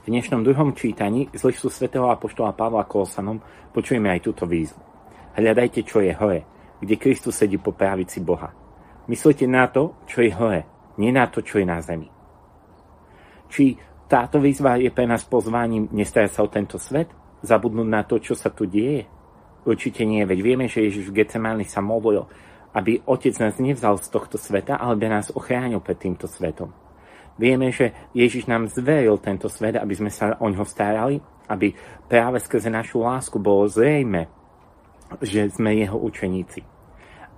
V dnešnom druhom čítaní z listu svätého Apoštola Pavla Kolosanom počujeme aj túto výzvu. Hľadajte, čo je hore, kde Kristus sedí po pravici Boha. Myslite na to, čo je hore, nie na to, čo je na zemi. Či táto výzva je pre nás pozvaním nestarať sa o tento svet? Zabudnúť na to, čo sa tu deje? Určite nie, veď vieme, že Ježiš v Getsemáni sa modlil, aby Otec nás nevzal z tohto sveta, ale by nás ochránil pred týmto svetom. Vieme, že Ježiš nám zveril tento svet, aby sme sa o ňo starali, aby práve skrze našu lásku bolo zrejme, že sme jeho učeníci.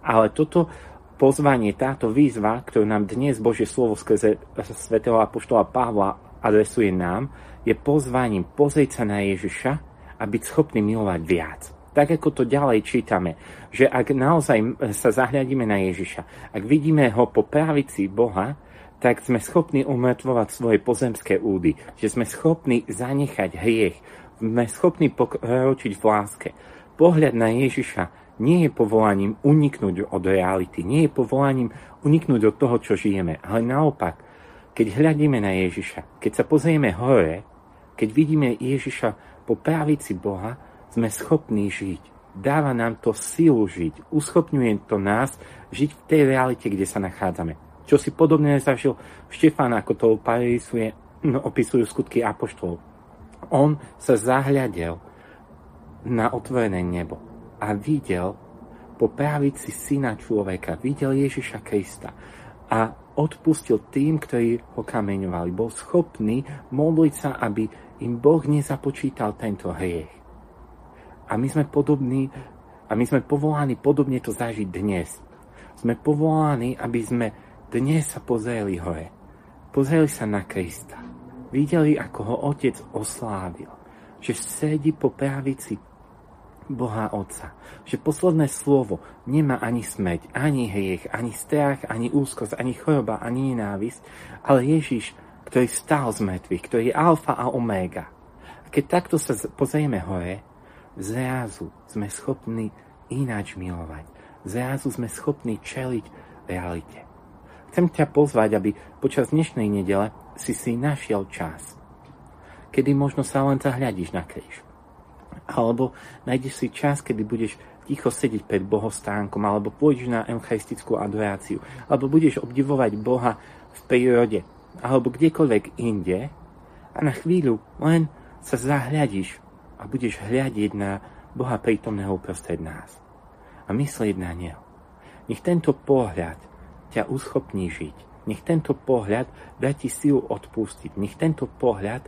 Ale toto pozvanie, táto výzva, ktorú nám dnes Božie slovo skrze svätého apoštola Pavla adresuje nám, je pozvaním pozrieť sa na Ježiša a byť schopný milovať viac. Tak ako to ďalej čítame, že ak naozaj sa zahľadíme na Ježiša, ak vidíme ho po pravici Boha, tak sme schopní umrtvovať svoje pozemské údy, že sme schopní zanechať hriech, sme schopní pokročiť v láske. Pohľad na Ježiša nie je povolaním uniknúť od reality, nie je povolaním uniknúť od toho, čo žijeme, ale naopak, keď hľadíme na Ježiša, keď sa pozrieme hore, keď vidíme Ježiša po pravici Boha, sme schopní žiť. Dáva nám to silu žiť, uschopňuje to nás žiť v tej realite, kde sa nachádzame. Čo si podobne zažil Štefán, ako to opisuje, no, opisujú skutky Apoštolov. On sa zahľadel na otvorené nebo a videl po pravici syna človeka, videl Ježiša Krista a odpustil tým, ktorí ho kameňovali. Bol schopný modliť sa, aby im Boh nezapočítal tento hriech. A my sme podobní, a my sme povolaní podobne to zažiť dnes. Sme povolaní, aby sme dnes sa pozreli hore. Pozreli sa na Krista. Videli, ako ho Otec oslávil. Že sedí po pravici Boha Otca. Že posledné slovo nemá ani smeť, ani hriech, ani strach, ani úzkosť, ani choroba, ani nenávisť, ale Ježiš, ktorý stál z mŕtvych, ktorý je alfa a omega. A keď takto sa pozrieme hore, zrazu sme schopní ináč milovať. Zrazu sme schopní čeliť realite. Chcem ťa pozvať, aby počas dnešnej nedele si si našiel čas, kedy možno sa len zahľadíš na kríž. Alebo nájdeš si čas, kedy budeš ticho sedieť pred bohostánkom, alebo pôjdeš na eucharistickú adoráciu, alebo budeš obdivovať Boha v prírode, alebo kdekoľvek inde a na chvíľu len sa zahľadíš a budeš hľadiť na Boha prítomného uprostred nás a myslieť na Neho. Nech tento pohľad ťa uschopní žiť. Nech tento pohľad dá ti silu odpustiť. Nech tento pohľad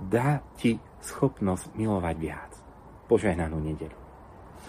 dá ti schopnosť milovať viac. Požehnanú nedelu.